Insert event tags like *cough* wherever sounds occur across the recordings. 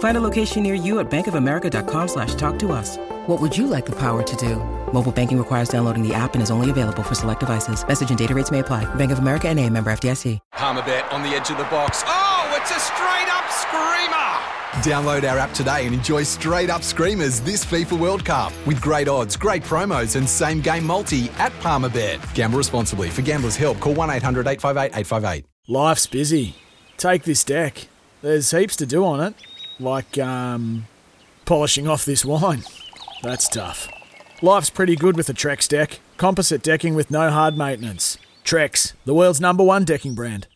Find a location near you at bankofamerica.com slash talk to us. What would you like the power to do? Mobile banking requires downloading the app and is only available for select devices. Message and data rates may apply. Bank of America and a member FDIC. Palmerbet on the edge of the box. Oh, it's a straight up screamer! Download our app today and enjoy straight up screamers this FIFA World Cup with great odds, great promos, and same game multi at Palmerbet. Gamble responsibly. For gamblers' help, call 1 800 858 858. Life's busy. Take this deck. There's heaps to do on it, like um, polishing off this wine. That's tough. Life's pretty good with a Trex deck. Composite decking with no hard maintenance. Trex, the world's number one decking brand.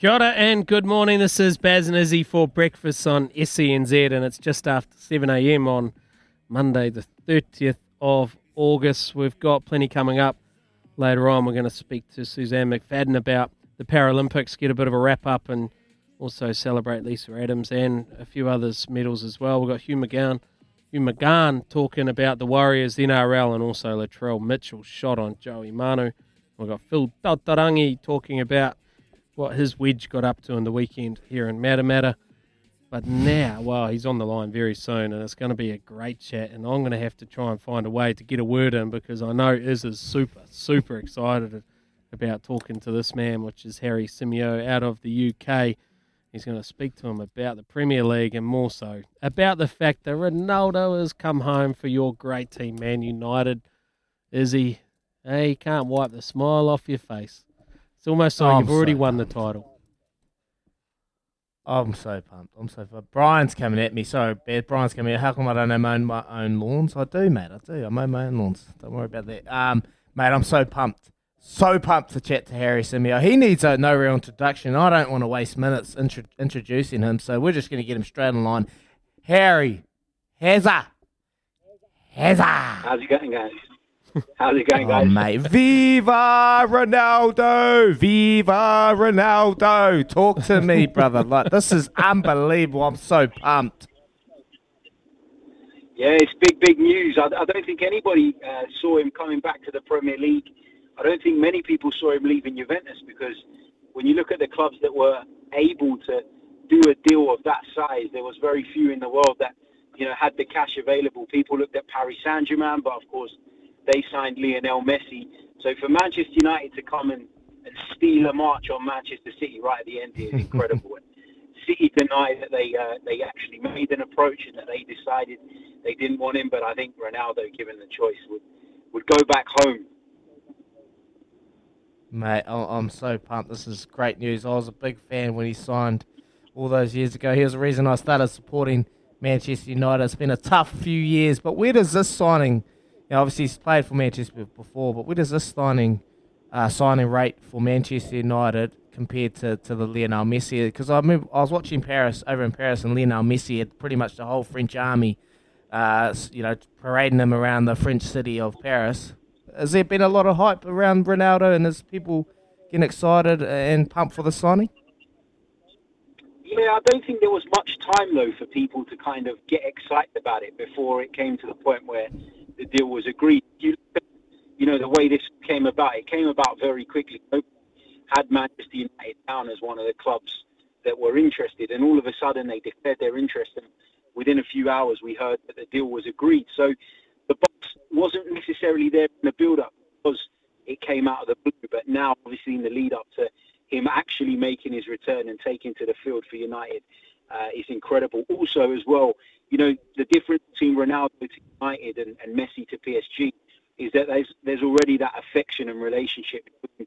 Kia and good morning. This is Baz and Izzy for breakfast on SENZ, and it's just after 7 a.m. on Monday, the 30th of August. We've got plenty coming up later on. We're going to speak to Suzanne McFadden about the Paralympics, get a bit of a wrap up, and also celebrate Lisa Adams and a few others' medals as well. We've got Hugh McGowan, Hugh McGahn talking about the Warriors, the NRL, and also Latrell Mitchell shot on Joey Manu. We've got Phil Tautarangi talking about what his wedge got up to in the weekend here in Matamata. But now, well, he's on the line very soon, and it's going to be a great chat. And I'm going to have to try and find a way to get a word in because I know Iz is super, super excited about talking to this man, which is Harry Symeou out of the UK. He's going to speak to him about the Premier League and more so about the fact that Ronaldo has come home for your great team, Man United. Is he? Hey, he can't wipe the smile off your face. It's almost like Oh, you've already so won the title. I'm so pumped. I'm so pumped. Brian's coming at me. Sorry, Beth. Brian's coming at me. How come I don't own my own lawns? I do, mate. I do. I mow my own lawns. Don't worry about that. Um, mate, I'm so pumped. So pumped to chat to Harry Symeou. He needs a no real introduction. I don't want to waste minutes intro- introducing him, so we're just going to get him straight in line. Harry, Hazza, Hazza. How's it going, guys? How's it going, Oh, guys? mate. Viva Ronaldo! Viva Ronaldo! Talk to me, *laughs* brother. Like this is unbelievable. I'm so pumped. Yeah, it's big, big news. I, I don't think anybody uh, saw him coming back to the Premier League. I don't think many people saw him leaving Juventus because when you look at the clubs that were able to do a deal of that size, there was very few in the world that you know had the cash available. People looked at Paris Saint Germain, but of course they signed Lionel Messi. So for Manchester United to come and, and steal a march on Manchester City right at the end is *laughs* incredible. City deny that they uh, they actually made an approach and that they decided they didn't want him, but I think Ronaldo, given the choice, would would go back home. Mate, I'm so pumped. This is great news. I was a big fan when he signed all those years ago. He was the reason I started supporting Manchester United. It's been a tough few years, but where does this signing, know, obviously he's played for Manchester before, but what is this signing uh, signing rate for Manchester United compared to, to the Lionel Messi? Because I remember I was watching Paris over in Paris, and Lionel Messi had pretty much the whole French army, uh, you know, parading him around the French city of Paris. Has there been a lot of hype around Ronaldo, and is people getting excited and pumped for the signing? Yeah, I don't think there was much time though for people to kind of get excited about it before it came to the point where the deal was agreed. You, you know, the way this came about, it came about very quickly. Had Manchester United down as one of the clubs that were interested, and all of a sudden they declared their interest, and within a few hours we heard that the deal was agreed. So the box wasn't necessarily there in the build-up because it came out of the blue, but now obviously in the lead-up to him actually making his return and taking to the field for United uh, is incredible. Also, as well, you know, the difference between Ronaldo to United and, and Messi to PSG is that there's there's already that affection and relationship between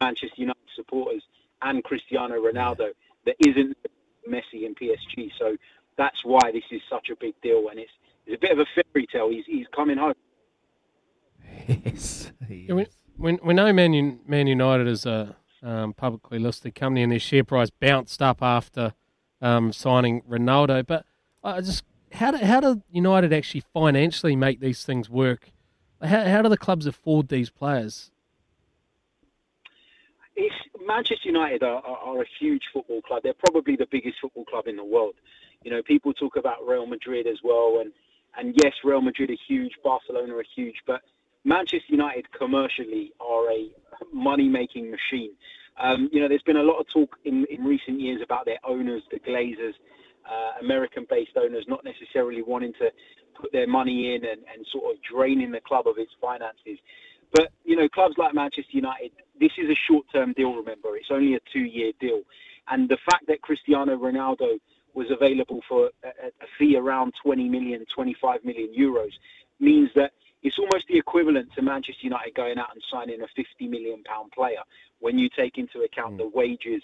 Manchester United supporters and Cristiano Ronaldo that isn't Messi and PSG. So that's why this is such a big deal, and it's it's a bit of a fairy tale. He's he's coming home. Yes. Yeah, we, we, we know Man, Man United is a um, publicly listed company, and their share price bounced up after um, signing Ronaldo. But I just how do how do United actually financially make these things work? How how do the clubs afford these players? It's, Manchester United are, are, are a huge football club. They're probably the biggest football club in the world. You know, people talk about Real Madrid as well, and and yes, Real Madrid are huge, Barcelona are huge, but Manchester United commercially are a money-making machine. Um, you know, there's been a lot of talk in, in recent years about their owners, the Glazers, uh, American-based owners, not necessarily wanting to put their money in and, and sort of draining the club of its finances. But you know, clubs like Manchester United, this is a short-term deal. Remember, it's only a two-year deal, and the fact that Cristiano Ronaldo was available for a, a fee around 20 million, 25 million euros means that it's almost the equivalent to Manchester United going out and signing a 50 million pound player when you take into account mm. the wages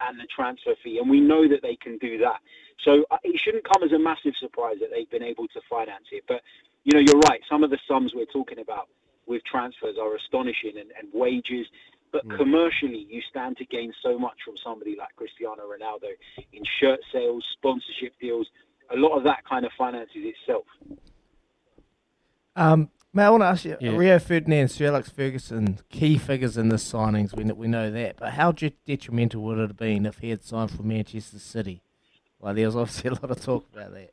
and the transfer fee. And we know that they can do that. So uh, it shouldn't come as a massive surprise that they've been able to finance it. But, you know, you're right. Some of the sums we're talking about with transfers are astonishing and, and wages. But mm. commercially, you stand to gain so much from somebody like Cristiano Ronaldo in shirt sales, sponsorship deals. A lot of that kind of finances itself. Um, Mate, I want to ask you, Yeah. Rio Ferdinand, Sir Alex Ferguson, key figures in the signings. We we know that, but how detrimental would it have been if he had signed for Manchester City? Well, there was obviously a lot of talk about that.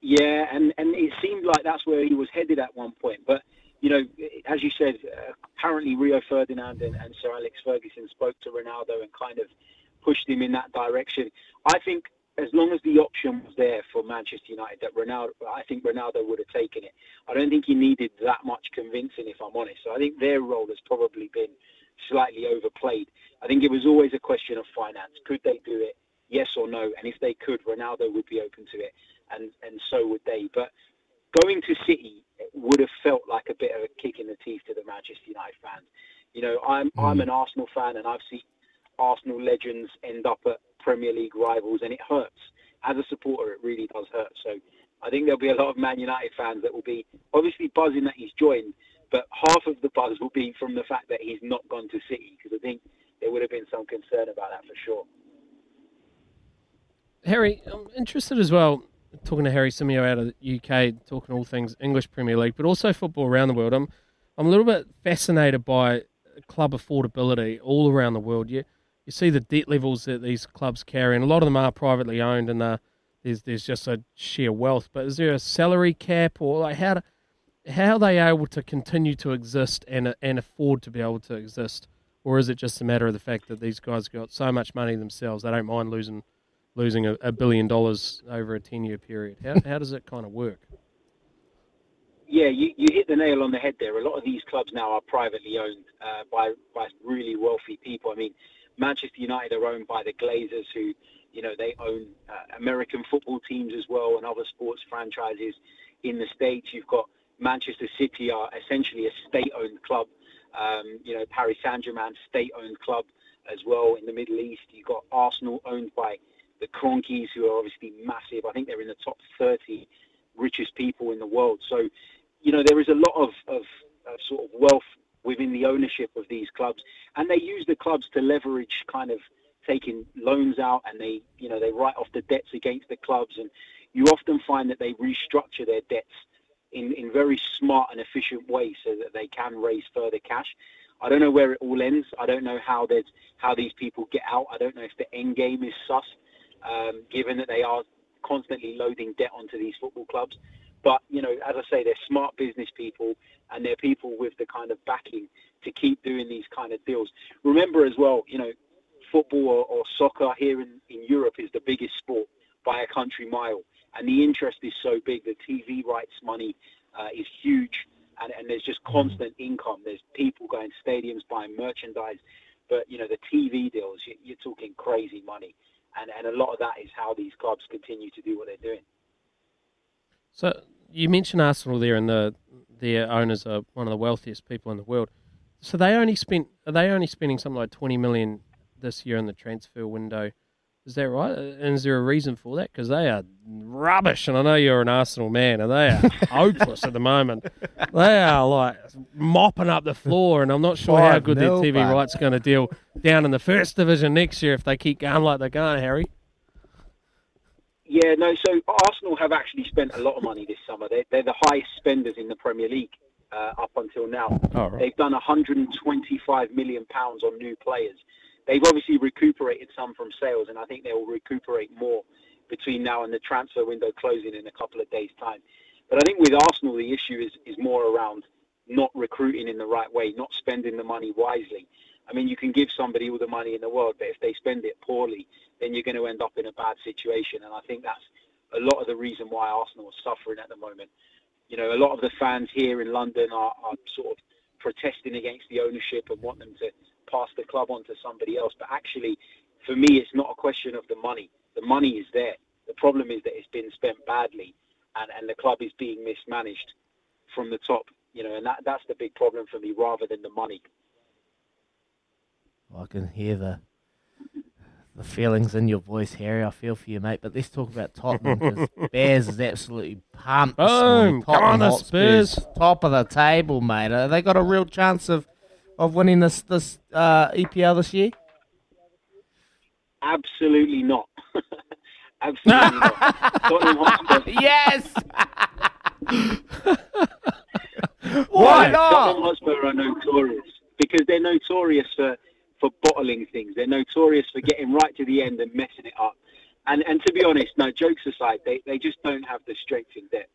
Yeah, and, and it seemed like that's where he was headed at one point. But, you know, as you said, uh, apparently Rio Ferdinand and, and Sir Alex Ferguson spoke to Ronaldo and kind of pushed him in that direction. I think as long as the option was there for Manchester United, that Ronaldo, I think Ronaldo would have taken it. I don't think he needed that much convincing, if I'm honest. So I think their role has probably been slightly overplayed. I think it was always a question of finance. Could they do it? Yes or no? And if they could, Ronaldo would be open to it, and and so would they. But going to City would have felt like a bit of a kick in the teeth to the Manchester United fans. You know, I'm mm. I'm an Arsenal fan, and I've seen Arsenal legends end up at Premier League rivals, and it hurts. As a supporter, it really does hurt. So I think there'll be a lot of Man United fans that will be obviously buzzing that he's joined, but half of the buzz will be from the fact that he's not gone to City, because I think there would have been some concern about that for sure. Harry, I'm interested as well, talking to Harry Symeou out of the UK, talking all things English Premier League, but also football around the world. I'm, I'm a little bit fascinated by club affordability all around the world. You, you see the debt levels that these clubs carry, and a lot of them are privately owned, and uh, there's there's just a sheer wealth. But is there a salary cap, or like how how are they able to continue to exist and and afford to be able to exist, or is it just a matter of the fact that these guys got so much money themselves they don't mind losing losing a, a billion dollars over a ten year period? How how does it kind of work? Yeah, you, you hit the nail on the head there. A lot of these clubs now are privately owned uh, by by really wealthy people. I mean, Manchester United are owned by the Glazers, who, you know, they own uh, American football teams as well and other sports franchises in the States. You've got Manchester City are essentially a state-owned club. Um, you know, Paris Saint-Germain, state-owned club as well in the Middle East. You've got Arsenal owned by the Kroenkes, who are obviously massive. I think they're in the top 30 richest people in the world. So, you know, there is a lot of, of, of sort of wealth the ownership of these clubs, and they use the clubs to leverage kind of taking loans out, and they you know they write off the debts against the clubs, and you often find that they restructure their debts in in very smart and efficient ways so that they can raise further cash. I don't know where it all ends. I don't know how there's how these people get out. I don't know if the end game is sus, um, given that they are constantly loading debt onto these football clubs. But you know, as I say, they're smart business people, and they're people with the kind of backing to keep doing these kind of deals. Remember as well, you know, football or, or soccer here in, in Europe is the biggest sport by a country mile, and the interest is so big. The TV rights money uh, is huge, and, and there's just constant income. There's people going to stadiums buying merchandise, but you know the TV deals, you, you're talking crazy money, and and a lot of that is how these clubs continue to do what they're doing. So you mentioned Arsenal there, and the their owners are one of the wealthiest people in the world. So they only spent are they only spending something like twenty million this year in the transfer window? Is that right? And is there a reason for that? Because they are rubbish, and I know you're an Arsenal man, and they are *laughs* hopeless at the moment. They are like mopping up the floor, and I'm not sure how Five good their TV bud. rights going to deal down in the first division next year if they keep going like they're going, Harry. Yeah, no. So Arsenal have actually spent a lot of money this summer. They're, they're the highest spenders in the Premier League uh, up until now. Oh, right. They've done 125 million pounds on new players. They've obviously recuperated some from sales, and I think they will recuperate more between now and the transfer window closing in a couple of days' time. But I think with Arsenal, the issue is is more around not recruiting in the right way, not spending the money wisely. I mean, you can give somebody all the money in the world, but if they spend it poorly, then you're going to end up in a bad situation. And I think that's a lot of the reason why Arsenal are suffering at the moment. You know, a lot of the fans here in London are, are sort of protesting against the ownership and want them to pass the club on to somebody else. But actually, for me, it's not a question of the money. The money is there. The problem is that it's been spent badly, and, and the club is being mismanaged from the top. You know, and that, that's the big problem for me, rather than the money. I can hear the the feelings in your voice, Harry. I feel for you, mate. But let's talk about Tottenham because *laughs* Bears is absolutely pumped. this morning. Boom! Come on, the Hotspurs, Spurs. top of the table, mate. Are they got a real chance of of winning this this uh, EPL this year? Absolutely not. *laughs* Absolutely not. Tottenham Hotspur. *laughs* Yes. Why Why not? Tottenham Hotspur are notorious because they're notorious for, for bottling things. They're notorious for getting right to the end and messing it up. And and to be honest, no jokes aside, they, they just don't have the strength in depth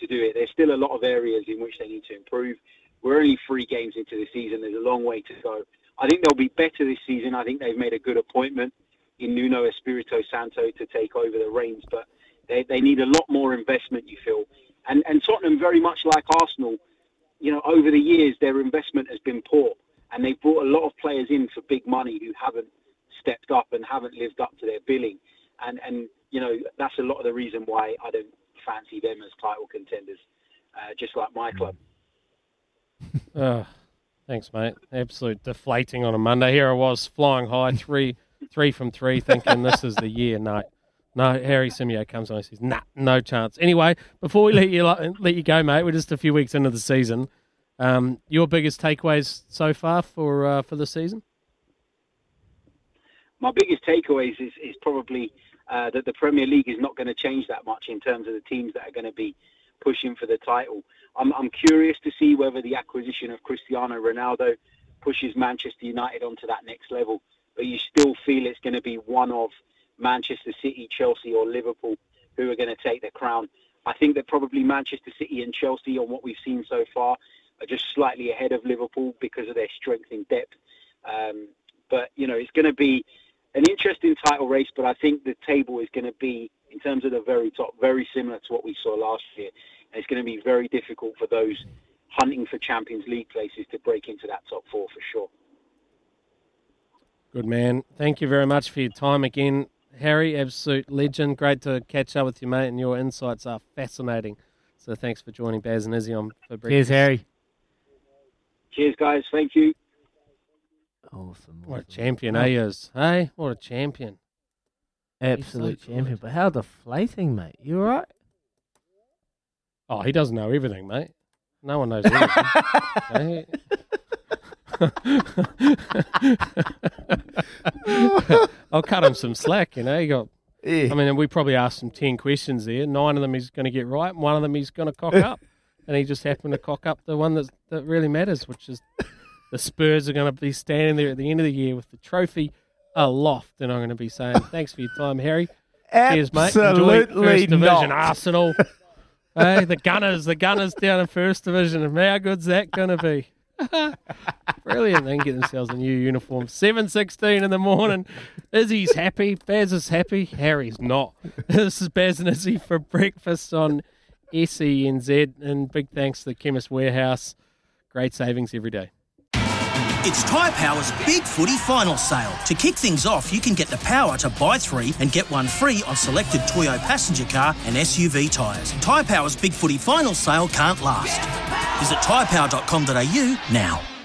to do it. There's still a lot of areas in which they need to improve. We're only three games into the season. There's a long way to go. I think they'll be better this season. I think they've made a good appointment in Nuno Espirito Santo to take over the reins, but they, they need a lot more investment, you feel. And, and Tottenham, very much like Arsenal, you know, over the years, their investment has been poor. And they've brought a lot of players in for big money who haven't stepped up and haven't lived up to their billing. And, and you know, that's a lot of the reason why I don't fancy them as title contenders, uh, just like my club. *laughs* Oh, thanks, mate. Absolute deflating on a Monday. Here I was flying high, three, three from three, thinking this is the year. No, no. Harry Symeou comes on and says, "Nah, no chance." Anyway, before we let you let you go, mate, we're just a few weeks into the season. Um, your biggest takeaways so far for uh, for the season? my biggest takeaways is, is probably uh, that the Premier League is not going to change that much in terms of the teams that are going to be pushing for the title. I'm, I'm curious to see whether the acquisition of Cristiano Ronaldo pushes Manchester United onto that next level. But you still feel it's going to be one of Manchester City, Chelsea, or Liverpool who are going to take the crown. I think that probably Manchester City and Chelsea, on what we've seen so far, are just slightly ahead of Liverpool because of their strength in depth. Um, but you know, it's going to be an interesting title race. But I think the table is going to be, in terms of the very top, very similar to what we saw last year. And it's going to be very difficult for those hunting for Champions League places to break into that top four for sure. Good man. Thank you very much for your time again, Harry. Absolute legend. Great to catch up with you, mate. And your insights are fascinating. So thanks for joining Baz and Izzy on for breakfast. Cheers, Harry. Cheers, guys. Thank you. Awesome. What a awesome. champion he is. Hey, what a champion. Absolute so champion. good. But how deflating, mate. You all right? Oh, he doesn't know everything, mate. No one knows everything. Okay? *laughs* *laughs* I'll cut him some slack, you know. He got Yeah. I mean, we probably asked him 10 questions there. Nine of them he's going to get right, and one of them he's going to cock *laughs* up. And he just happened to cock up the one that, that really matters, which is the Spurs are going to be standing there at the end of the year with the trophy aloft. And I'm going to be saying, thanks for your time, Harry. Cheers, mate. Enjoy Absolutely First Division, not. Arsenal. hey, the Gunners, the Gunners down in First Division. And how good's that going to be? *laughs* Brilliant. They can get themselves a new uniform. 7.16 in the morning. Izzy's happy. Baz is happy. Harry's not. *laughs* This is Baz and Izzy for breakfast on SENZ. And big thanks to the Chemist Warehouse. Great savings every day. It's Tyre Power's Big Footy Final Sale. To kick things off, you can get the power to buy three and get one free on selected Toyo passenger car and SUV tyres. Tyre Power's Big Footy Final Sale can't last. Visit tyrepower.com.au now.